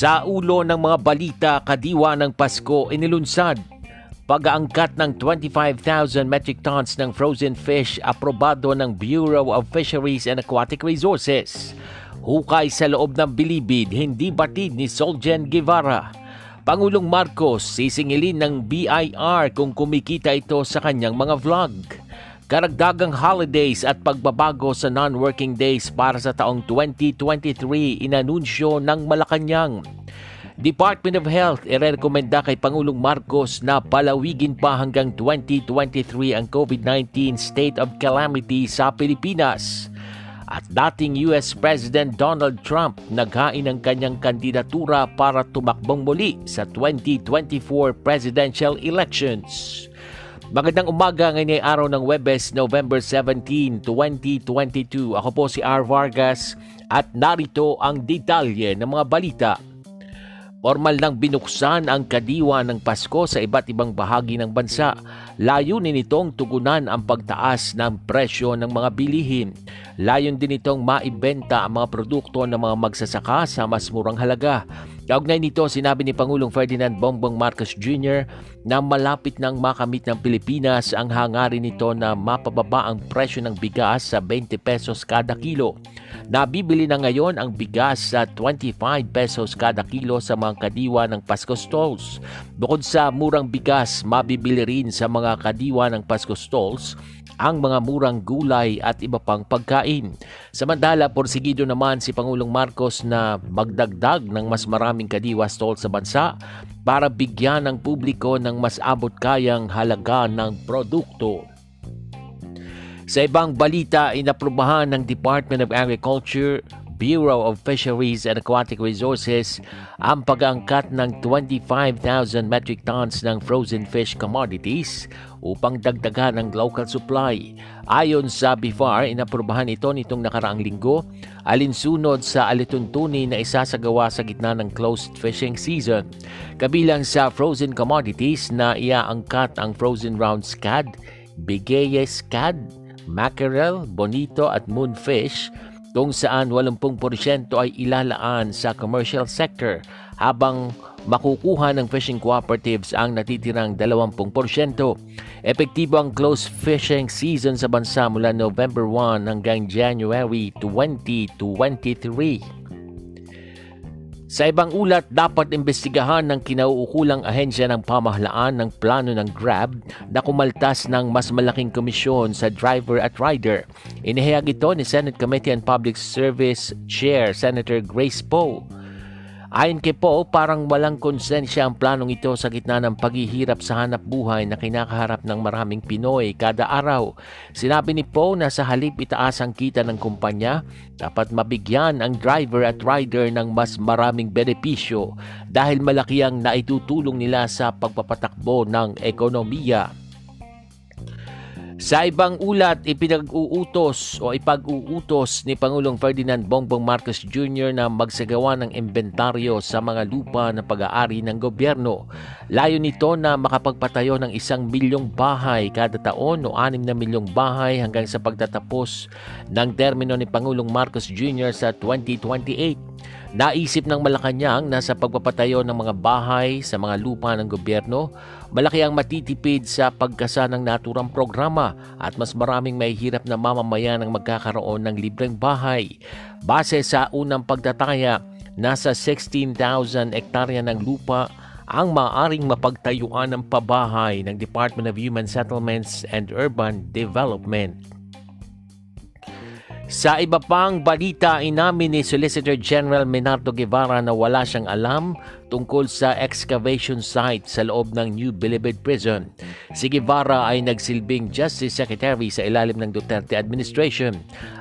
Sa ulo ng mga balita kadiwa ng Pasko inilunsad, pag-aangkat ng 25,000 metric tons ng frozen fish aprobado ng Bureau of Fisheries and Aquatic Resources. Hukay sa loob ng bilibid, hindi batid ni Soljen Guevara. Pangulong Marcos sisingilin ng BIR kung kumikita ito sa kanyang mga vlog karagdagang holidays at pagbabago sa non-working days para sa taong 2023 inanunsyo ng Malacanang. Department of Health irekomenda kay Pangulong Marcos na palawigin pa hanggang 2023 ang COVID-19 state of calamity sa Pilipinas. At dating US President Donald Trump naghain ng kanyang kandidatura para tumakbong muli sa 2024 presidential elections. Magandang umaga ngayon ay araw ng Webes, November 17, 2022. Ako po si R. Vargas at narito ang detalye ng mga balita. Formal nang binuksan ang kadiwa ng Pasko sa iba't ibang bahagi ng bansa. Layunin nitong tugunan ang pagtaas ng presyo ng mga bilihin. Layon din itong maibenta ang mga produkto ng mga magsasaka sa mas murang halaga. Kaugnay nito, sinabi ni Pangulong Ferdinand Bongbong Marcos Jr. na malapit nang makamit ng Pilipinas ang hangarin nito na mapababa ang presyo ng bigas sa 20 pesos kada kilo. Nabibili na ngayon ang bigas sa 25 pesos kada kilo sa mga kadiwa ng Pasko Stalls. Bukod sa murang bigas, mabibili rin sa mga kadiwa ng Pasko Stalls ang mga murang gulay at iba pang pagkain. Samantala, porsigido naman si Pangulong Marcos na magdagdag ng mas maraming kadiwa stall sa bansa para bigyan ng publiko ng mas abot kayang halaga ng produkto. Sa ibang balita, inaprubahan ng Department of Agriculture Bureau of Fisheries and Aquatic Resources ang pag-angkat ng 25,000 metric tons ng frozen fish commodities upang dagdagan ang local supply. Ayon sa BIFAR, inaprubahan ito nitong nakaraang linggo alinsunod sa alituntunin na isasagawa sa gitna ng closed fishing season. Kabilang sa frozen commodities na iaangkat ang frozen round scad, bigayes scad, mackerel, bonito at moonfish kung saan 80% ay ilalaan sa commercial sector habang makukuha ng fishing cooperatives ang natitirang 20%. Epektibo ang close fishing season sa bansa mula November 1 hanggang January 2023. Sa ibang ulat, dapat imbestigahan ng kinauukulang ahensya ng pamahalaan ng plano ng Grab na kumaltas ng mas malaking komisyon sa driver at rider. Inihayag ito ni Senate Committee on Public Service Chair Senator Grace Poe. Ayon kay Po, parang walang konsensya ang planong ito sa gitna ng paghihirap sa hanap buhay na kinakaharap ng maraming Pinoy kada araw. Sinabi ni Po na sa halip itaas ang kita ng kumpanya, dapat mabigyan ang driver at rider ng mas maraming benepisyo dahil malaki ang naitutulong nila sa pagpapatakbo ng ekonomiya. Sa ibang ulat, ipinag-uutos o ipag-uutos ni Pangulong Ferdinand Bongbong Marcos Jr. na magsagawa ng inventaryo sa mga lupa na pag-aari ng gobyerno. Layo nito na makapagpatayo ng isang milyong bahay kada taon o anim na milyong bahay hanggang sa pagtatapos ng termino ni Pangulong Marcos Jr. sa 2028. Naisip ng Malacanang na sa pagpapatayo ng mga bahay sa mga lupa ng gobyerno, malaki ang matitipid sa pagkasa ng naturang programa at mas maraming mahihirap na mamamayan ang magkakaroon ng libreng bahay. Base sa unang pagtataya, nasa 16,000 ektarya ng lupa ang maaring mapagtayuan ng pabahay ng Department of Human Settlements and Urban Development. Sa iba pang balita, inamin ni Solicitor General Menardo Guevara na wala siyang alam tungkol sa excavation site sa loob ng New Bilibid Prison. Si Guevara ay nagsilbing Justice Secretary sa ilalim ng Duterte administration.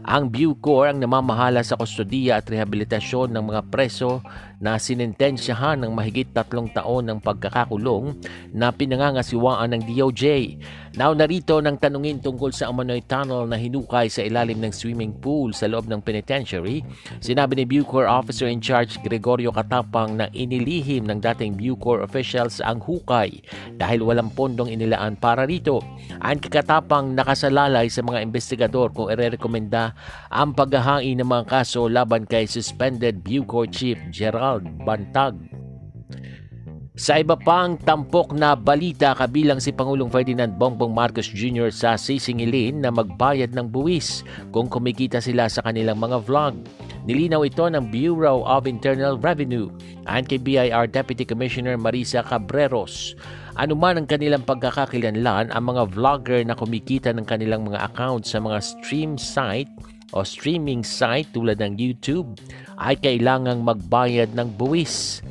Ang Bucor ang namamahala sa kustodiya at rehabilitasyon ng mga preso na sinintensyahan ng mahigit tatlong taon ng pagkakakulong na pinangangasiwaan ng DOJ. Now narito ng tanungin tungkol sa Amanoy Tunnel na hinukay sa ilalim ng swimming pool sa loob ng penitentiary. Sinabi ni Bucor Officer in Charge Gregorio Katapang na inilihim ng dating Bucor officials ang hukay dahil walang pondong inilaan para rito. Ang Katapang nakasalalay sa mga investigador kung irerekomenda ang paghahain ng mga kaso laban kay suspended Bucor Chief Gerald Bantag. Sa iba pang tampok na balita kabilang si Pangulong Ferdinand Bongbong Marcos Jr. sa sisingilin na magbayad ng buwis kung kumikita sila sa kanilang mga vlog. Nilinaw ito ng Bureau of Internal Revenue at kay BIR Deputy Commissioner Marisa Cabreros. Ano man ang kanilang pagkakakilanlan, ang mga vlogger na kumikita ng kanilang mga account sa mga stream site o streaming site tulad ng YouTube ay kailangang magbayad ng buwis.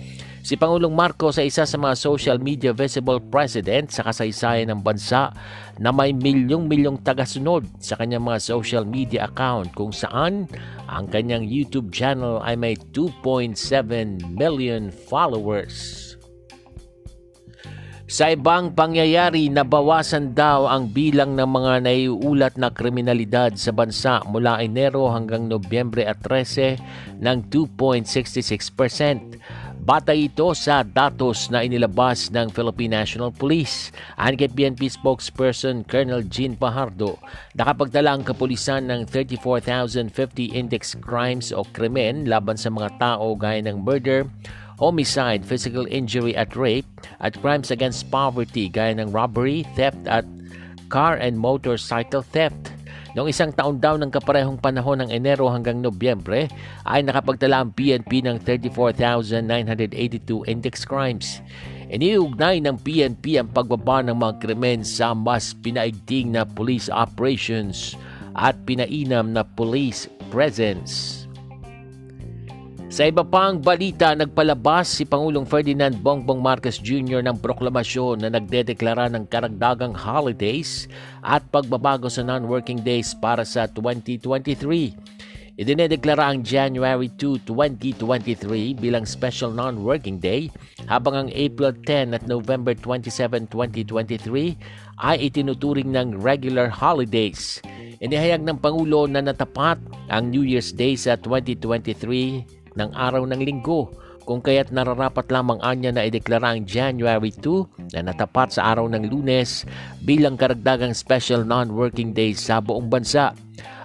Si Pangulong Marcos ay isa sa mga social media visible president sa kasaysayan ng bansa na may milyong-milyong tagasunod sa kanyang mga social media account kung saan ang kanyang YouTube channel ay may 2.7 million followers. Sa ibang pangyayari, nabawasan daw ang bilang ng mga naiulat na kriminalidad sa bansa mula Enero hanggang Nobyembre at 13 ng 2.66%. Batay ito sa datos na inilabas ng Philippine National Police. Kay PNP spokesperson Colonel Jean Pajardo, nakapagdala ang kapulisan ng 34,050 index crimes o krimen laban sa mga tao gaya ng murder, homicide, physical injury at rape, at crimes against poverty gaya ng robbery, theft at car and motorcycle theft. Noong isang taon daw ng kaparehong panahon ng Enero hanggang Nobyembre ay nakapagtala ang PNP ng 34,982 index crimes. Iniugnay ng PNP ang pagbaba ng mga krimen sa mas pinaigting na police operations at pinainam na police presence. Sa iba pang balita, nagpalabas si Pangulong Ferdinand Bongbong Marcos Jr. ng proklamasyon na nagdedeklara ng karagdagang holidays at pagbabago sa non-working days para sa 2023. Idinedeklara ang January 2, 2023 bilang special non-working day habang ang April 10 at November 27, 2023 ay itinuturing ng regular holidays. Inihayag ng Pangulo na natapat ang New Year's Day sa 2023 ng araw ng linggo kung kaya't nararapat lamang anya na ideklara ang January 2 na natapat sa araw ng lunes bilang karagdagang special non-working day sa buong bansa.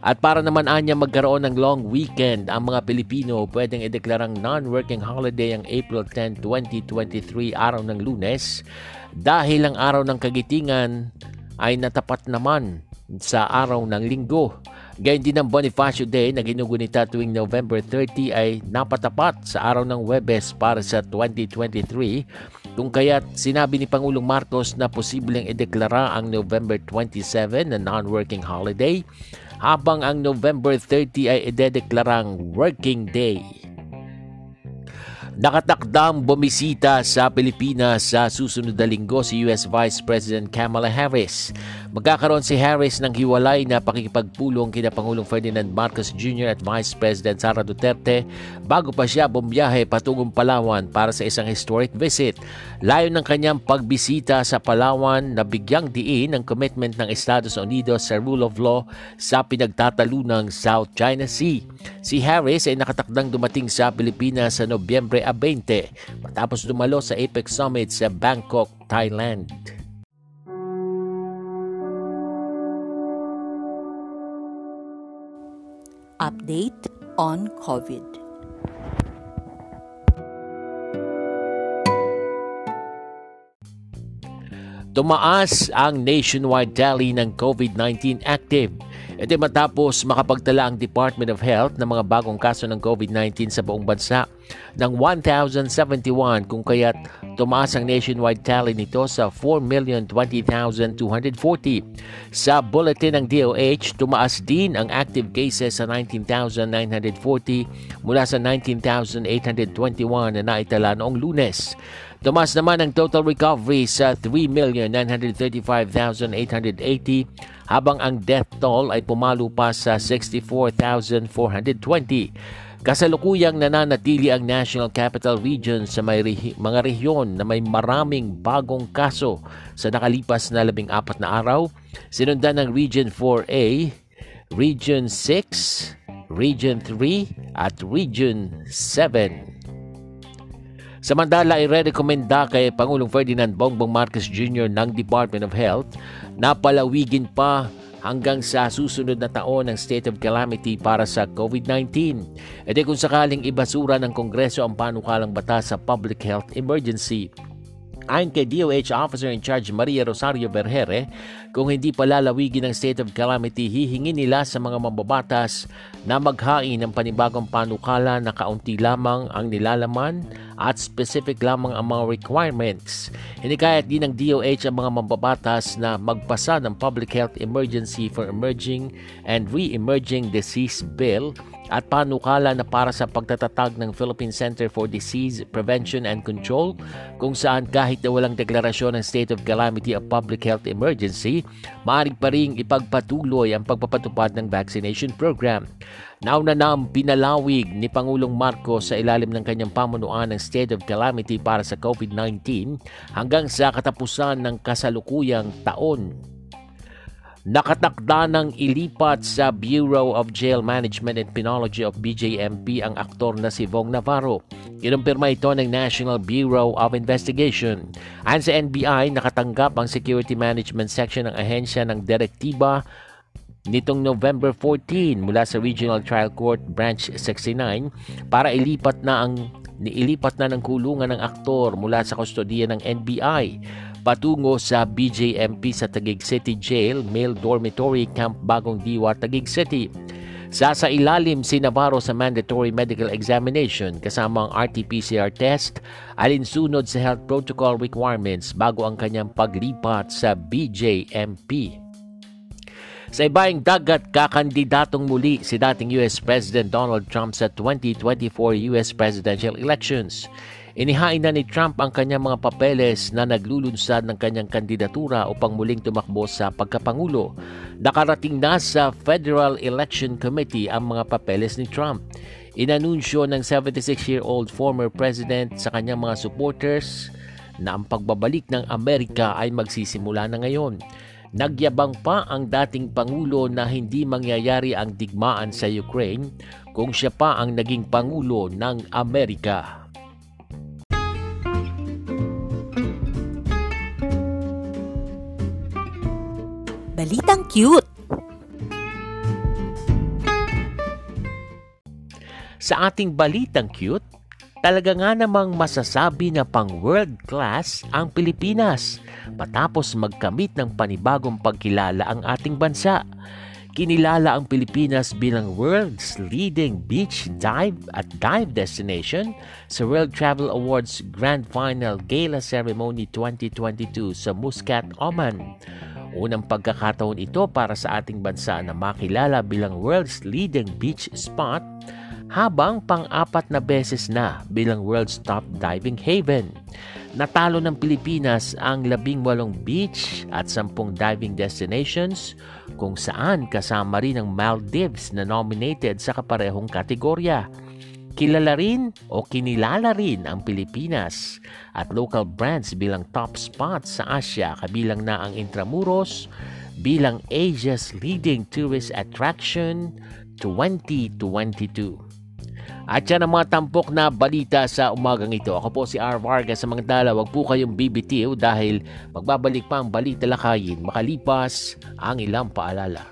At para naman anya magkaroon ng long weekend ang mga Pilipino, pwedeng ideklarang non-working holiday ang April 10, 2023 araw ng lunes dahil ang araw ng kagitingan ay natapat naman sa araw ng linggo. Gayun din ang Bonifacio Day na ginugunita tuwing November 30 ay napatapat sa araw ng Webes para sa 2023 kung kaya't sinabi ni Pangulong Marcos na posibleng ideklara ang November 27 na non-working holiday habang ang November 30 ay idedeklarang working day. Nakatakdang bumisita sa Pilipinas sa susunod na linggo si US Vice President Kamala Harris. Magkakaroon si Harris ng hiwalay na pakikipagpulong kina Pangulong Ferdinand Marcos Jr. at Vice President Sara Duterte bago pa siya bumiyahe patungong Palawan para sa isang historic visit. Layo ng kanyang pagbisita sa Palawan na bigyang diin ang commitment ng Estados Unidos sa rule of law sa pinagtatalunang South China Sea. Si Harris ay nakatakdang dumating sa Pilipinas sa Nobyembre 20 matapos dumalo sa APEC Summit sa Bangkok, Thailand. Update on COVID. Tumaas ang nationwide tally ng COVID-19 active. Ito matapos makapagtala ang Department of Health ng mga bagong kaso ng COVID-19 sa buong bansa ng 1,071 kung kaya't tumaas ang nationwide tally nito sa 4,020,240. Sa bulletin ng DOH, tumaas din ang active cases sa 19,940 mula sa 19,821 na naitala noong lunes. Tumas naman ang total recovery sa 3,935,880 habang ang death toll ay pumalo pa sa 64,420. Kasalukuyang nananatili ang National Capital Region sa may rehi- mga rehiyon na may maraming bagong kaso sa nakalipas na labing apat na araw, sinundan ng Region 4A, Region 6, Region 3 at Region 7. Samantala, irerekomenda kay Pangulong Ferdinand Bongbong Marcos Jr. ng Department of Health na palawigin pa hanggang sa susunod na taon ng state of calamity para sa COVID-19. E di kung sakaling ibasura ng Kongreso ang panukalang batas sa public health emergency. Ayon kay DOH Officer in Charge Maria Rosario Berhere, kung hindi palalawigin ng state of calamity, hihingi nila sa mga mababatas na maghain ng panibagong panukala na kaunti lamang ang nilalaman at specific lamang ang mga requirements. Hinikayat din ng DOH ang mga mababatas na magpasa ng Public Health Emergency for Emerging and Re-Emerging Disease Bill at panukala na para sa pagtatatag ng Philippine Center for Disease Prevention and Control kung saan kahit na walang deklarasyon ng state of calamity o public health emergency, maaari pa rin ipagpatuloy ang pagpapatupad ng vaccination program. Nauna na ang pinalawig ni Pangulong Marcos sa ilalim ng kanyang pamunuan ng state of calamity para sa COVID-19 hanggang sa katapusan ng kasalukuyang taon Nakatakda ng ilipat sa Bureau of Jail Management and Penology of BJMP ang aktor na si Vong Navarro. Kinumpirma ito ng National Bureau of Investigation. Ayon sa NBI, nakatanggap ang Security Management Section ng ahensya ng direktiba nitong November 14 mula sa Regional Trial Court Branch 69 para ilipat na ang niilipat na ng kulungan ng aktor mula sa kustodiya ng NBI patungo sa BJMP sa Taguig City Jail, Male Dormitory Camp Bagong Diwa, Taguig City. Sasa ilalim si Navarro sa mandatory medical examination kasama ang RT-PCR test alinsunod sa health protocol requirements bago ang kanyang paglipat sa BJMP. Sa ibaing dagat, kakandidatong muli si dating US President Donald Trump sa 2024 US presidential elections. Inihain na ni Trump ang kanyang mga papeles na naglulunsad ng kanyang kandidatura upang muling tumakbo sa pagkapangulo. Nakarating na sa Federal Election Committee ang mga papeles ni Trump. Inanunsyo ng 76-year-old former president sa kanyang mga supporters na ang pagbabalik ng Amerika ay magsisimula na ngayon. Nagyabang pa ang dating Pangulo na hindi mangyayari ang digmaan sa Ukraine kung siya pa ang naging Pangulo ng Amerika. Balitang Cute Sa ating Balitang Cute, talaga nga namang masasabi na pang world class ang Pilipinas matapos magkamit ng panibagong pagkilala ang ating bansa. Kinilala ang Pilipinas bilang world's leading beach dive at dive destination sa World Travel Awards Grand Final Gala Ceremony 2022 sa Muscat, Oman. Unang pagkakataon ito para sa ating bansa na makilala bilang world's leading beach spot habang pang-apat na beses na bilang world's top diving haven. Natalo ng Pilipinas ang labing walong beach at sampung diving destinations kung saan kasama rin ang Maldives na nominated sa kaparehong kategorya. Kilala rin o kinilala rin ang Pilipinas at local brands bilang top spots sa Asia kabilang na ang Intramuros bilang Asia's leading tourist attraction 2022. At yan ang mga tampok na balita sa umagang ito. Ako po si R. Vargas sa mga dala. Huwag po kayong bibitiw dahil magbabalik pa ang balita lakayin makalipas ang ilang paalala.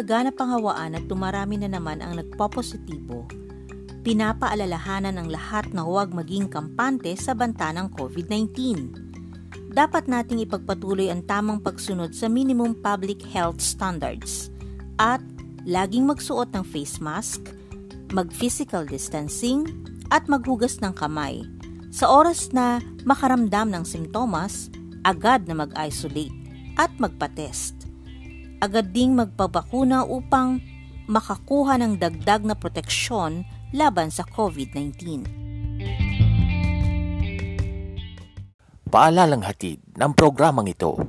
Laganap ang hawaan at tumarami na naman ang nagpopositibo, pinapaalalahanan ng lahat na huwag maging kampante sa banta ng COVID-19. Dapat nating ipagpatuloy ang tamang pagsunod sa minimum public health standards at laging magsuot ng face mask, mag-physical distancing, at maghugas ng kamay. Sa oras na makaramdam ng simptomas, agad na mag-isolate at magpa-test. Agad ding magpabakuna upang makakuha ng dagdag na proteksyon laban sa COVID-19. Paalalang hatid ng programang ito.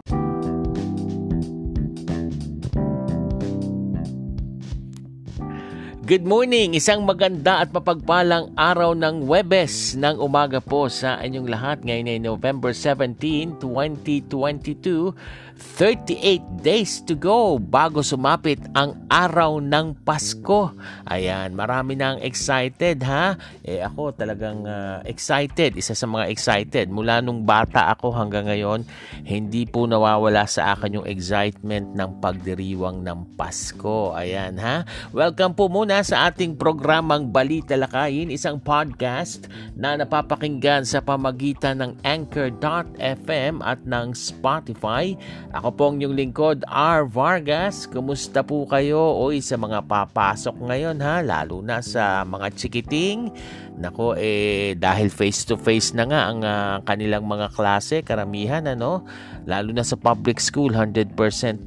Good morning! Isang maganda at mapagpalang araw ng Webes ng umaga po sa inyong lahat. Ngayon ay November 17, 2022. 38 days to go bago sumapit ang araw ng Pasko. Ayan, marami nang excited ha. Eh ako talagang uh, excited, isa sa mga excited. Mula nung bata ako hanggang ngayon, hindi po nawawala sa akin yung excitement ng pagdiriwang ng Pasko. Ayan ha. Welcome po muna sa ating programang Balita Lakayin, isang podcast na napapakinggan sa pamagitan ng Anchor.fm at ng Spotify ako po ang inyong lingkod, R. Vargas. Kumusta po kayo? Oy, sa mga papasok ngayon ha, lalo na sa mga chikiting. Nako, eh, dahil face-to-face na nga ang uh, kanilang mga klase, karamihan, ano? Lalo na sa public school, 100%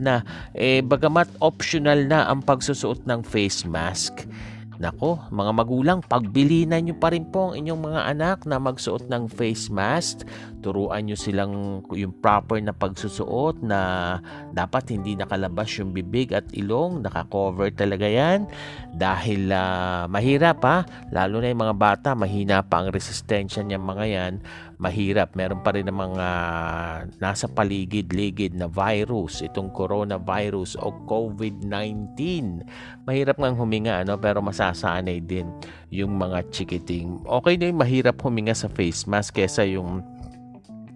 na. Eh, bagamat optional na ang pagsusuot ng face mask, Nako, mga magulang, pagbilinan nyo pa rin po ang inyong mga anak na magsuot ng face mask. Turuan nyo silang yung proper na pagsusuot na dapat hindi nakalabas yung bibig at ilong. Nakakover talaga yan. Dahil uh, mahirap ha, lalo na yung mga bata, mahina pa ang resistensya niya mga yan mahirap. Meron pa rin ng mga nasa paligid-ligid na virus, itong coronavirus o COVID-19. Mahirap ngang huminga, ano? pero masasanay din yung mga chikiting. Okay na yung mahirap huminga sa face mask kesa yung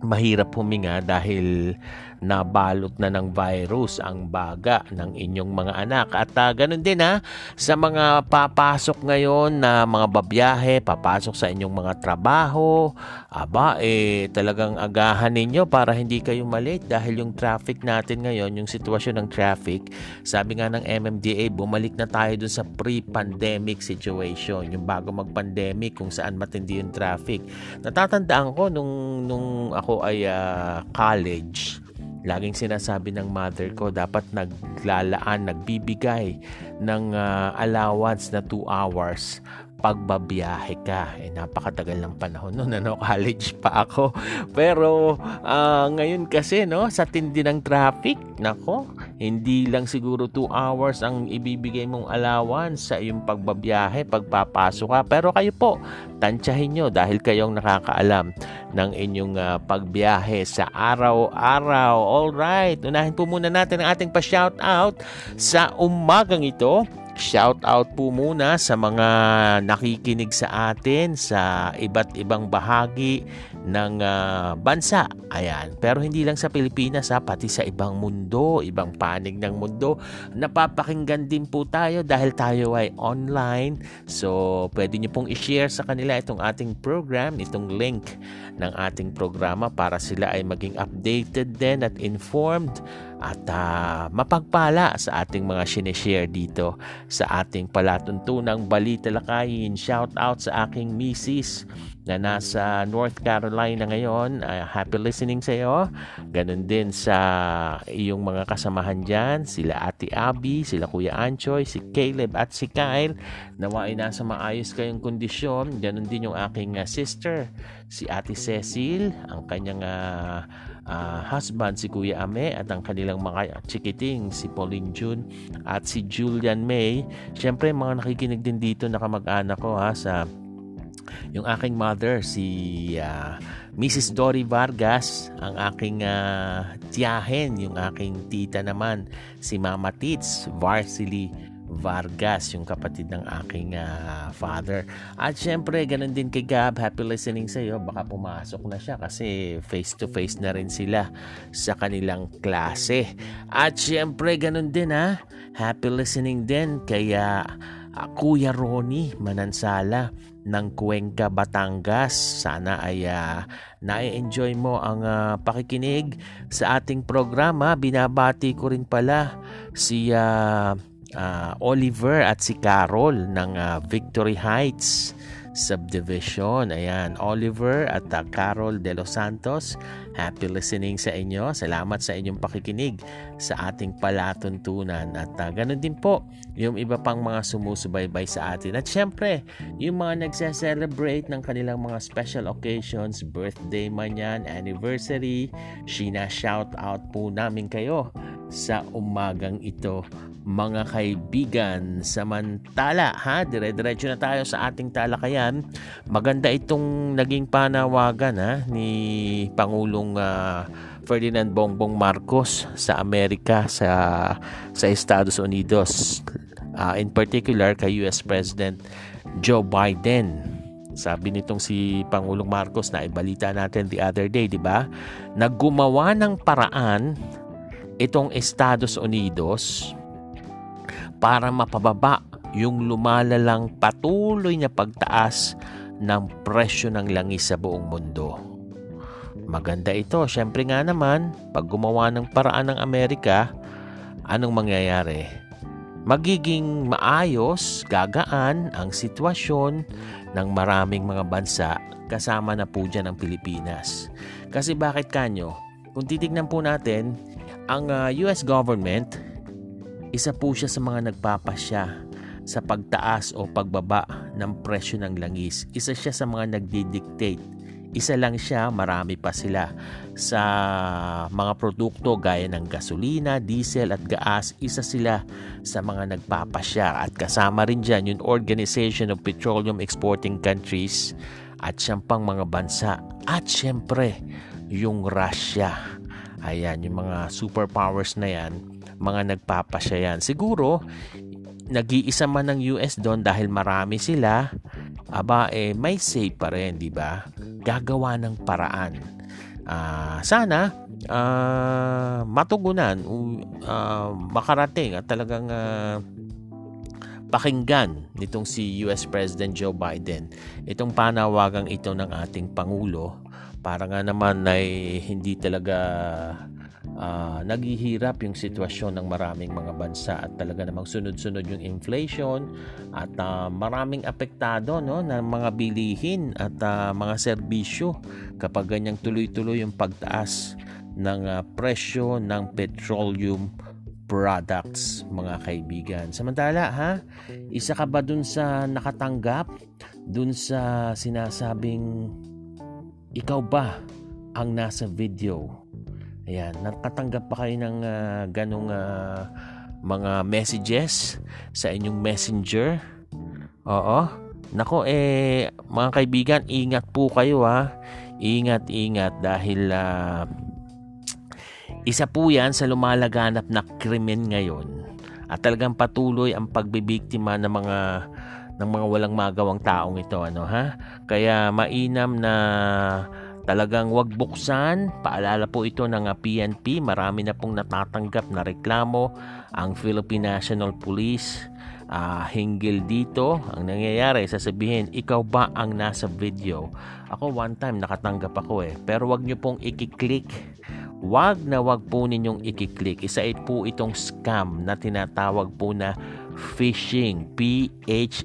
mahirap huminga dahil nabalot na ng virus ang baga ng inyong mga anak. At uh, ganun din ha, sa mga papasok ngayon na mga babiyahe, papasok sa inyong mga trabaho, aba, eh, talagang agahan ninyo para hindi kayo malate dahil yung traffic natin ngayon, yung sitwasyon ng traffic, sabi nga ng MMDA, bumalik na tayo dun sa pre-pandemic situation, yung bago mag-pandemic kung saan matindi yung traffic. Natatandaan ko nung, nung ako ay uh, college, Laging sinasabi ng mother ko, dapat naglalaan, nagbibigay ng uh, allowance na 2 hours pagbabiyahe ka. Eh, napakatagal ng panahon noon, ano, college pa ako. Pero uh, ngayon kasi, no, sa tindi ng traffic, nako, hindi lang siguro 2 hours ang ibibigay mong allowance sa iyong pagbabiyahe, pagpapasok ka. Pero kayo po, tansyahin nyo dahil kayong nakakaalam ng inyong uh, pagbiyahe sa araw-araw. All right, unahin po muna natin ang ating pa-shout out sa umagang ito Shout out po muna sa mga nakikinig sa atin sa iba't ibang bahagi ng uh, bansa. Ayan. Pero hindi lang sa Pilipinas ha, pati sa ibang mundo, ibang panig ng mundo. Napapakinggan din po tayo dahil tayo ay online. So, pwede nyo pong i-share sa kanila itong ating program, itong link ng ating programa para sila ay maging updated din at informed at uh, mapagpala sa ating mga sineshare dito sa ating palatuntunang balita lakayin. Shout out sa aking misis na nasa North Carolina ngayon. Uh, happy listening sa iyo. Ganon din sa iyong mga kasamahan dyan. Sila Ate Abby, sila Kuya Anchoy, si Caleb at si Kyle. Nawa ay nasa maayos kayong kondisyon. Ganon din yung aking uh, sister, si Ate Cecil, ang kanyang uh, uh, husband si Kuya Ame at ang kanilang mga chikiting si Pauline June at si Julian May. Siyempre mga nakikinig din dito na kamag-anak ko ha sa yung aking mother, si uh, ah, Mrs. Dory Vargas, ang aking uh, tiyahin, yung aking tita naman, si Mama Tits Varsily Vargas, yung kapatid ng aking uh, father. At syempre, ganun din kay Gab, happy listening sa iyo. Baka pumasok na siya kasi face-to-face na rin sila sa kanilang klase. At syempre, ganun din ha, happy listening din kay uh, Kuya Ronnie Manansala ng Cuenca, Batangas. Sana ay uh, na-enjoy mo ang uh, pakikinig sa ating programa. Binabati ko rin pala si uh, uh, Oliver at si Carol ng uh, Victory Heights Subdivision. Ayan, Oliver at uh, Carol De Los Santos. Happy listening sa inyo. Salamat sa inyong pakikinig sa ating palatuntunan. At uh, ganun din po yung iba pang mga sumusubaybay sa atin. At syempre, yung mga nagse-celebrate ng kanilang mga special occasions, birthday man yan, anniversary, Sheena shout out po namin kayo sa umagang ito mga kaibigan. Samantala, ha, dire-diretso na tayo sa ating talakayan. Maganda itong naging panawagan ha, ni Pangulong uh, Ferdinand Bongbong Marcos sa Amerika, sa, sa Estados Unidos. Uh, in particular kay US President Joe Biden. Sabi nitong si Pangulong Marcos na ibalita natin the other day, di ba? Naggumawa ng paraan itong Estados Unidos para mapababa yung lumalalang patuloy na pagtaas ng presyo ng langis sa buong mundo. Maganda ito. Siyempre nga naman, pag gumawa ng paraan ng Amerika, anong mangyayari? Magiging maayos, gagaan ang sitwasyon ng maraming mga bansa kasama na po dyan ang Pilipinas. Kasi bakit kanyo? Kung titignan po natin, ang uh, ah, US government isa po siya sa mga nagpapasya sa pagtaas o pagbaba ng presyo ng langis. Isa siya sa mga nagdi-dictate. Isa lang siya, marami pa sila sa mga produkto gaya ng gasolina, diesel at gas. Isa sila sa mga nagpapasya at kasama rin dyan yung Organization of Petroleum Exporting Countries at siyang pang mga bansa. At syempre, yung Russia. Ayan, yung mga superpowers na yan mga nagpapasya yan. Siguro, nag-iisa man ng US doon dahil marami sila, aba eh may say pa rin, di ba? Gagawa ng paraan. Uh, sana uh, matugunan, uh, makarating at talagang uh, pakinggan nitong si US President Joe Biden itong panawagang ito ng ating Pangulo para nga naman ay hindi talaga uh, naghihirap yung sitwasyon ng maraming mga bansa at talaga namang sunod-sunod yung inflation at uh, maraming apektado no ng mga bilihin at uh, mga serbisyo kapag ganyang tuloy-tuloy yung pagtaas ng uh, presyo ng petroleum products mga kaibigan. Samantala ha, isa ka ba dun sa nakatanggap dun sa sinasabing ikaw ba ang nasa video Ayan, nakatanggap pa kayo ng uh, ganong uh, mga messages sa inyong messenger? Oo. Nako eh, mga kaibigan, ingat po kayo ha. Ingat, ingat dahil uh, isa po yan sa lumalaganap na krimen ngayon. At talagang patuloy ang pagbibiktima ng mga ng mga walang magawang taong ito ano ha. Kaya mainam na Talagang wag buksan. Paalala po ito ng PNP. Marami na pong natatanggap na reklamo ang Philippine National Police uh, hinggil dito. Ang nangyayari, sasabihin, ikaw ba ang nasa video? Ako one time nakatanggap ako eh. Pero wag nyo pong ikiklik. Wag na wag po ninyong ikiklik. Isa po itong scam na tinatawag po na phishing. P-H-I-S-H-I-N-G.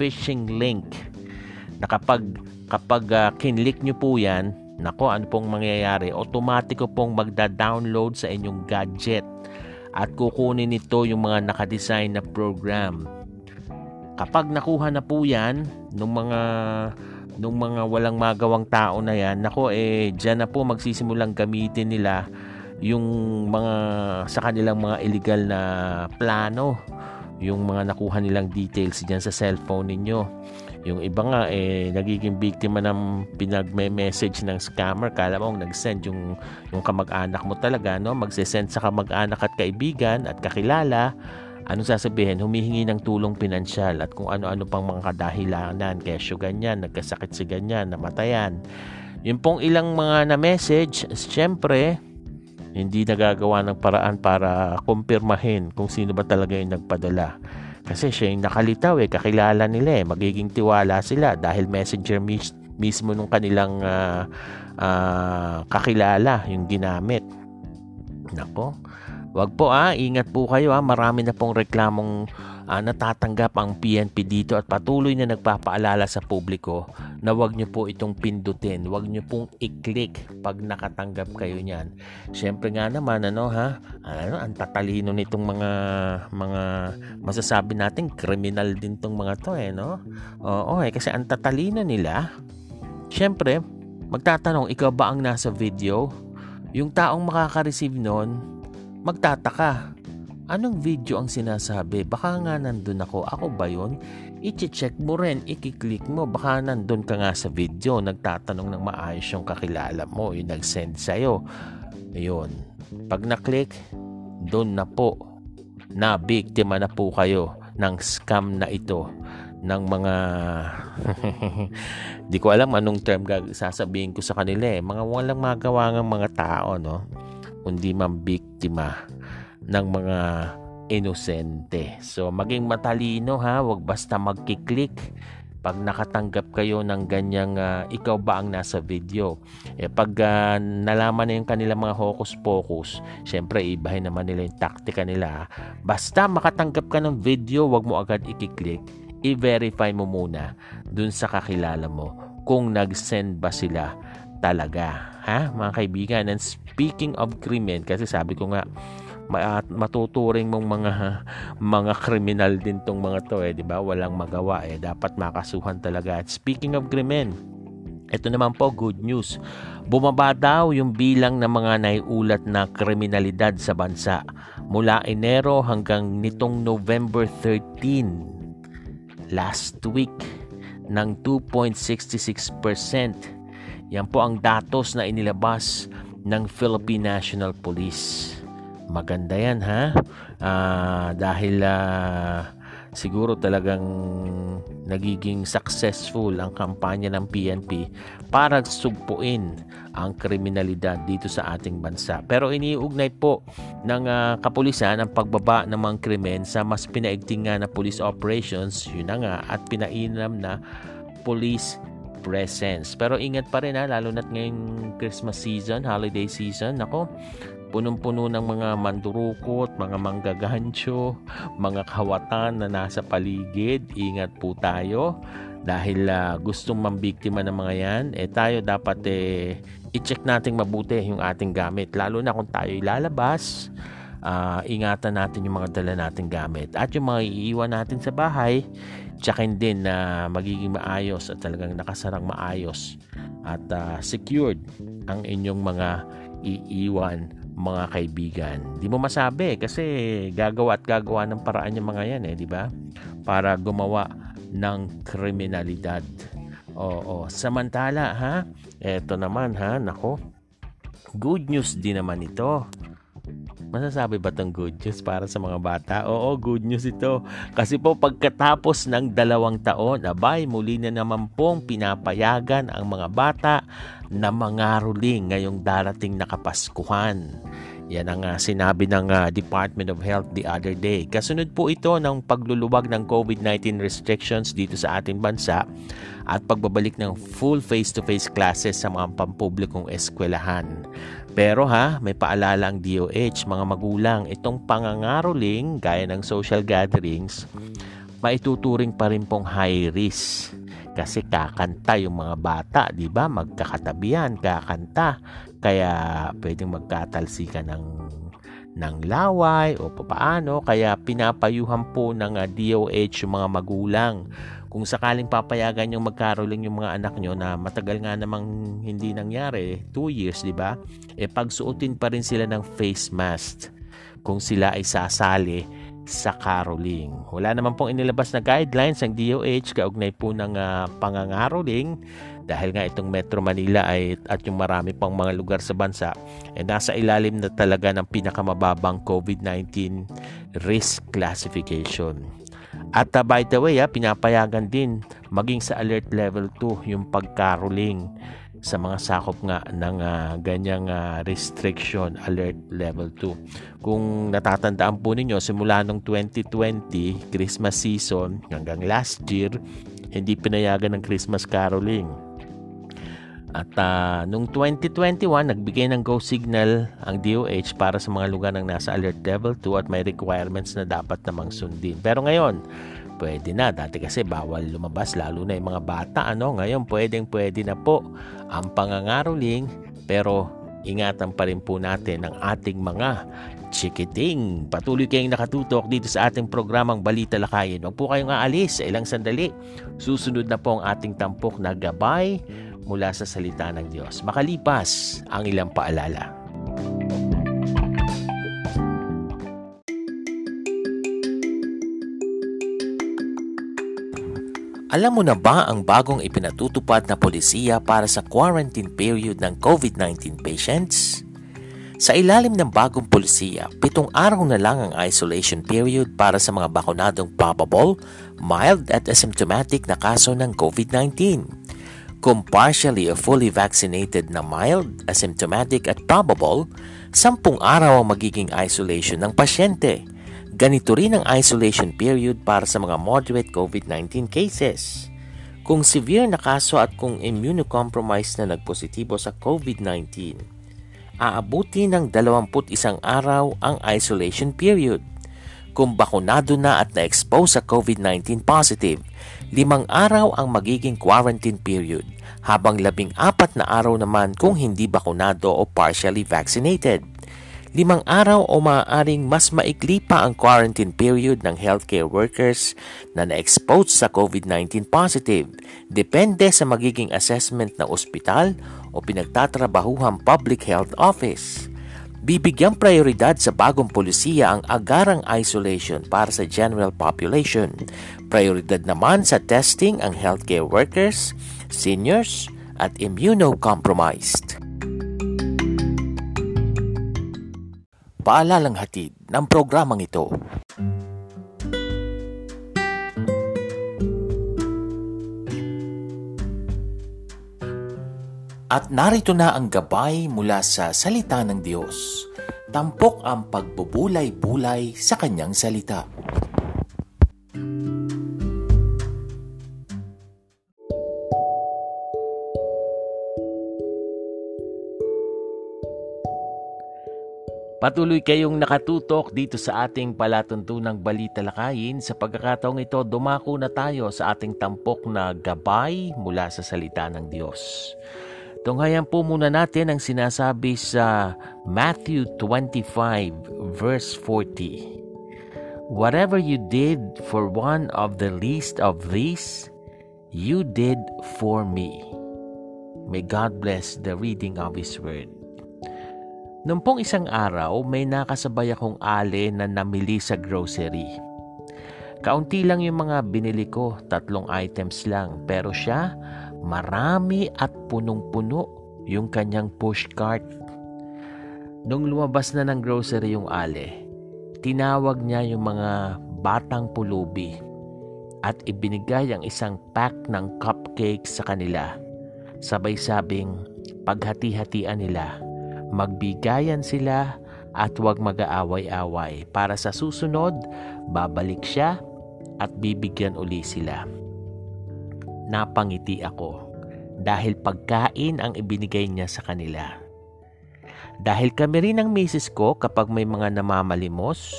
Phishing link. Na kapag kapag uh, kinlik nyo po yan, nako ano pong mangyayari, automatic pong magda-download sa inyong gadget at kukunin nito yung mga nakadesign na program. Kapag nakuha na po yan ng mga nung mga walang magawang tao na yan, nako eh diyan na po magsisimulang gamitin nila yung mga sa kanilang mga illegal na plano yung mga nakuha nilang details diyan sa cellphone ninyo Yung iba nga eh nagiging biktima ng pinagme-message ng scammer. Kala mo nag-send yung yung kamag-anak mo talaga, no? Magse-send sa kamag-anak at kaibigan at kakilala. Ano sasabihin? Humihingi ng tulong pinansyal at kung ano-ano pang mga kadahilanan. Kesyo ganyan, nagkasakit si ganyan, namatayan. Yung pong ilang mga na-message, siyempre, hindi nagagawa ng paraan para kumpirmahin kung sino ba talaga yung nagpadala. Kasi siya yung nakalitaw eh, kakilala nila eh, magiging tiwala sila dahil messenger mis- mismo nung kanilang uh, uh, kakilala yung ginamit. Nako, wag po ah, ingat po kayo ah, marami na pong reklamong uh, natatanggap ang PNP dito at patuloy na nagpapaalala sa publiko na wag nyo po itong pindutin, wag nyo pong i-click pag nakatanggap kayo niyan. Siyempre nga naman ano ha, ano ang tatalino nitong mga mga masasabi natin criminal din tong mga to eh no. Oo eh kasi ang tatalino nila. Siyempre, magtatanong ikaw ba ang nasa video? Yung taong makaka-receive noon, magtataka Anong video ang sinasabi? Baka nga nandun ako. Ako ba yun? I-check mo rin. I-click mo. Baka nandun ka nga sa video. Nagtatanong ng maayos yung kakilala mo. Yung nag-send sa'yo. Ayun. Pag na-click, doon na po. Na biktima na po kayo ng scam na ito ng mga di ko alam anong term sasabihin ko sa kanila eh mga walang magawa ng mga tao no kundi man biktima ng mga inosente. So maging matalino ha, wag basta magkiklik pag nakatanggap kayo ng ganyang uh, ikaw ba ang nasa video. Eh pag uh, nalaman na yung kanilang mga hocus pocus, syempre ibahin naman nila yung taktika nila. Basta makatanggap ka ng video, wag mo agad i-click. I-verify mo muna dun sa kakilala mo kung nag-send ba sila talaga. Ha, mga kaibigan? And speaking of crimen, kasi sabi ko nga, matuturing mong mga mga kriminal din tong mga to eh, 'di ba? Walang magawa eh. Dapat makasuhan talaga. At speaking of krimen, ito naman po good news. Bumaba daw yung bilang ng mga naiulat na kriminalidad sa bansa mula Enero hanggang nitong November 13 last week ng 2.66%. Yan po ang datos na inilabas ng Philippine National Police. Maganda yan ha. Uh, dahil uh, siguro talagang nagiging successful ang kampanya ng PNP para sugpuin ang kriminalidad dito sa ating bansa. Pero iniugnay po ng uh, kapulisan ang pagbaba ng mga krimen sa mas pinaigting nga na police operations, yun na nga, at pinainam na police presence. Pero ingat pa rin ha, lalo na't ngayong Christmas season, holiday season, nako, punong-puno ng mga mandurukot, mga manggagansyo, mga kawatan na nasa paligid. Ingat po tayo dahil uh, gustong mambiktima ng mga yan, eh tayo dapat eh, i-check natin mabuti yung ating gamit. Lalo na kung tayo ilalabas, uh, ingatan natin yung mga dala nating gamit. At yung mga iiwan natin sa bahay, tsakin din na magiging maayos at talagang nakasarang maayos at uh, secured ang inyong mga iiwan mga kaibigan. Di mo masabi kasi gagawa at gagawa ng paraan yung mga yan eh, di ba? Para gumawa ng kriminalidad. Oo, samantala ha, eto naman ha, nako. Good news din naman ito. Masasabi ba itong good news para sa mga bata? Oo, good news ito. Kasi po pagkatapos ng dalawang taon, abay, muli na naman pong pinapayagan ang mga bata na mangaruling ngayong darating na Kapaskuhan. Yan ang uh, sinabi ng uh, Department of Health the other day. Kasunod po ito ng pagluluwag ng COVID-19 restrictions dito sa ating bansa at pagbabalik ng full face-to-face classes sa mga pampublikong eskwelahan. Pero ha, may paalala ang DOH, mga magulang, itong pangangaroling gaya ng social gatherings, maituturing pa rin pong high risk. Kasi kakanta yung mga bata, di ba? Magkakatabihan, kakanta. Kaya pwedeng magkatalsikan ng ng laway o papaano. Kaya pinapayuhan po ng DOH yung mga magulang kung sakaling papayagan yung magkaroling yung mga anak nyo na matagal nga namang hindi nangyari, 2 years, di ba? E pagsuotin pa rin sila ng face mask kung sila ay sasali sa caroling. Wala naman pong inilabas na guidelines ng DOH kaugnay po ng uh, pangangaroling dahil nga itong Metro Manila ay at yung marami pang mga lugar sa bansa ay eh, nasa ilalim na talaga ng pinakamababang COVID-19 risk classification. At uh, by the way, uh, pinapayagan din maging sa alert level 2 yung pagkaroling sa mga sakop nga ng uh, ganyang uh, restriction alert level 2. Kung natatandaan po ninyo simula nung 2020 Christmas season hanggang last year hindi pinayagan ng Christmas caroling. At uh, nung 2021, nagbigay ng go signal ang DOH para sa mga lugar ng nasa alert level 2 at may requirements na dapat namang sundin. Pero ngayon, pwede na. Dati kasi bawal lumabas lalo na yung mga bata. Ano? Ngayon pwedeng pwede na po ang pangangaroling pero ingatan pa rin po natin ang ating mga chikiting. Patuloy kayong nakatutok dito sa ating programang Balita Lakayin. Huwag po kayong aalis sa ilang sandali. Susunod na po ang ating tampok na gabay mula sa salita ng Diyos. Makalipas ang ilang paalala. Alam mo na ba ang bagong ipinatutupad na polisiya para sa quarantine period ng COVID-19 patients? Sa ilalim ng bagong polisiya, pitong araw na lang ang isolation period para sa mga bakunadong probable, mild at asymptomatic na kaso ng COVID-19. Kung partially or fully vaccinated na mild, asymptomatic at probable, sampung araw ang magiging isolation ng pasyente Ganito rin ang isolation period para sa mga moderate COVID-19 cases. Kung severe na kaso at kung immunocompromised na nagpositibo sa COVID-19, aabuti ng 21 araw ang isolation period. Kung bakunado na at na-expose sa COVID-19 positive, limang araw ang magiging quarantine period, habang labing apat na araw naman kung hindi bakunado o partially vaccinated limang araw o maaaring mas maikli pa ang quarantine period ng healthcare workers na na-expose sa COVID-19 positive depende sa magiging assessment ng ospital o pinagtatrabahuhang public health office. Bibigyang prioridad sa bagong polisiya ang agarang isolation para sa general population. Prioridad naman sa testing ang healthcare workers, seniors, at immunocompromised. Paalalang hatid ng programang ito. At narito na ang gabay mula sa salita ng Diyos. Tampok ang pagbubulay-bulay sa kanyang salita. Patuloy kayong nakatutok dito sa ating palatuntunang balita lakayin. Sa pagkakataong ito, dumako na tayo sa ating tampok na gabay mula sa salita ng Diyos. Tunghayan po muna natin ang sinasabi sa Matthew 25 verse 40. Whatever you did for one of the least of these, you did for me. May God bless the reading of His Word. Noong pong isang araw, may nakasabay akong ale na namili sa grocery. Kaunti lang yung mga binili ko, tatlong items lang. Pero siya, marami at punong-puno yung kanyang push cart. Nung lumabas na ng grocery yung ale, tinawag niya yung mga batang pulubi at ibinigay ang isang pack ng cupcakes sa kanila. Sabay sabing paghati-hatian nila magbigayan sila at huwag mag-aaway-away para sa susunod babalik siya at bibigyan uli sila. Napangiti ako dahil pagkain ang ibinigay niya sa kanila. Dahil kami rin ng misis ko kapag may mga namamalimos,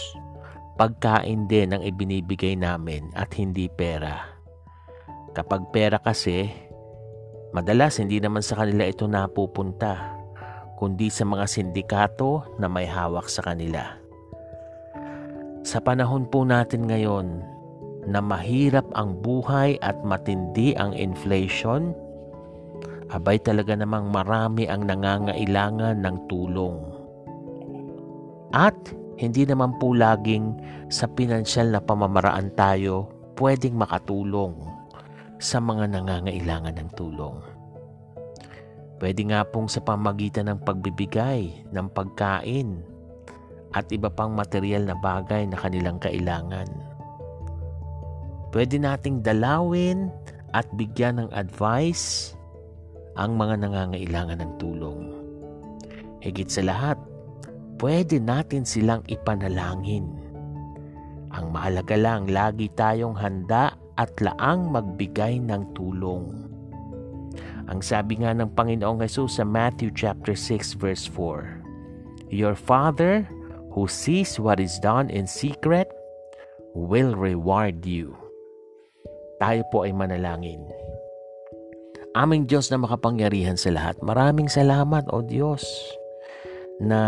pagkain din ang ibinibigay namin at hindi pera. Kapag pera kasi, madalas hindi naman sa kanila ito napupunta kundi sa mga sindikato na may hawak sa kanila. Sa panahon po natin ngayon na mahirap ang buhay at matindi ang inflation, abay talaga namang marami ang nangangailangan ng tulong. At hindi naman po laging sa pinansyal na pamamaraan tayo pwedeng makatulong sa mga nangangailangan ng tulong. Pwede nga pong sa pamagitan ng pagbibigay ng pagkain at iba pang material na bagay na kanilang kailangan. Pwede nating dalawin at bigyan ng advice ang mga nangangailangan ng tulong. Higit sa lahat, pwede natin silang ipanalangin. Ang mahalaga lang, lagi tayong handa at laang magbigay ng tulong. Ang sabi nga ng Panginoong Hesus sa Matthew chapter 6 verse 4, Your Father who sees what is done in secret will reward you. Tayo po ay manalangin. Aming Diyos na makapangyarihan sa lahat, maraming salamat o Diyos na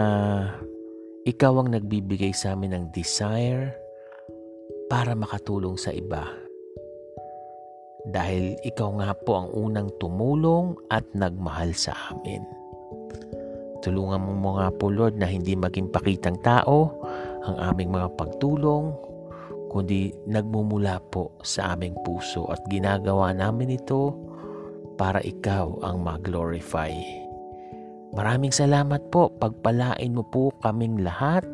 ikaw ang nagbibigay sa amin ng desire para makatulong sa iba. Dahil ikaw nga po ang unang tumulong at nagmahal sa amin. Tulungan mo mga po Lord na hindi maging pakitang tao ang aming mga pagtulong, kundi nagmumula po sa aming puso at ginagawa namin ito para ikaw ang mag-glorify. Maraming salamat po. Pagpalain mo po kaming lahat,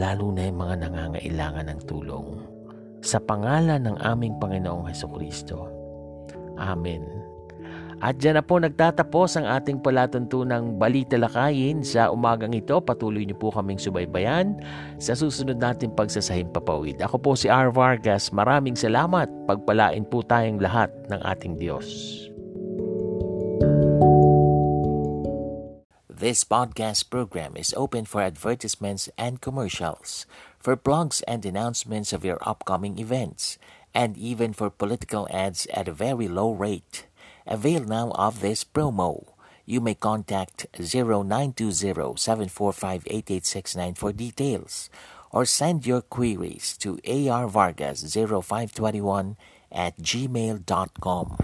lalo na yung mga nangangailangan ng tulong. Sa pangalan ng aming Panginoong Heso Kristo. Amen. At dyan na po nagtatapos ang ating palatuntunang balita lakayin sa umagang ito. Patuloy niyo po kaming subaybayan sa susunod nating pagsasahim papawid. Ako po si R. Vargas. Maraming salamat. Pagpalain po tayong lahat ng ating Diyos. This podcast program is open for advertisements and commercials, for blogs and announcements of your upcoming events, and even for political ads at a very low rate. Avail now of this promo. You may contact 0920-745-8869 for details or send your queries to arvargas0521 at gmail.com.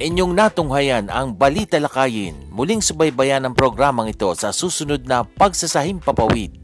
Inyong natunghayan ang Balita Lakayin. Muling subaybayan ang programang ito sa susunod na Pagsasahim Papawid.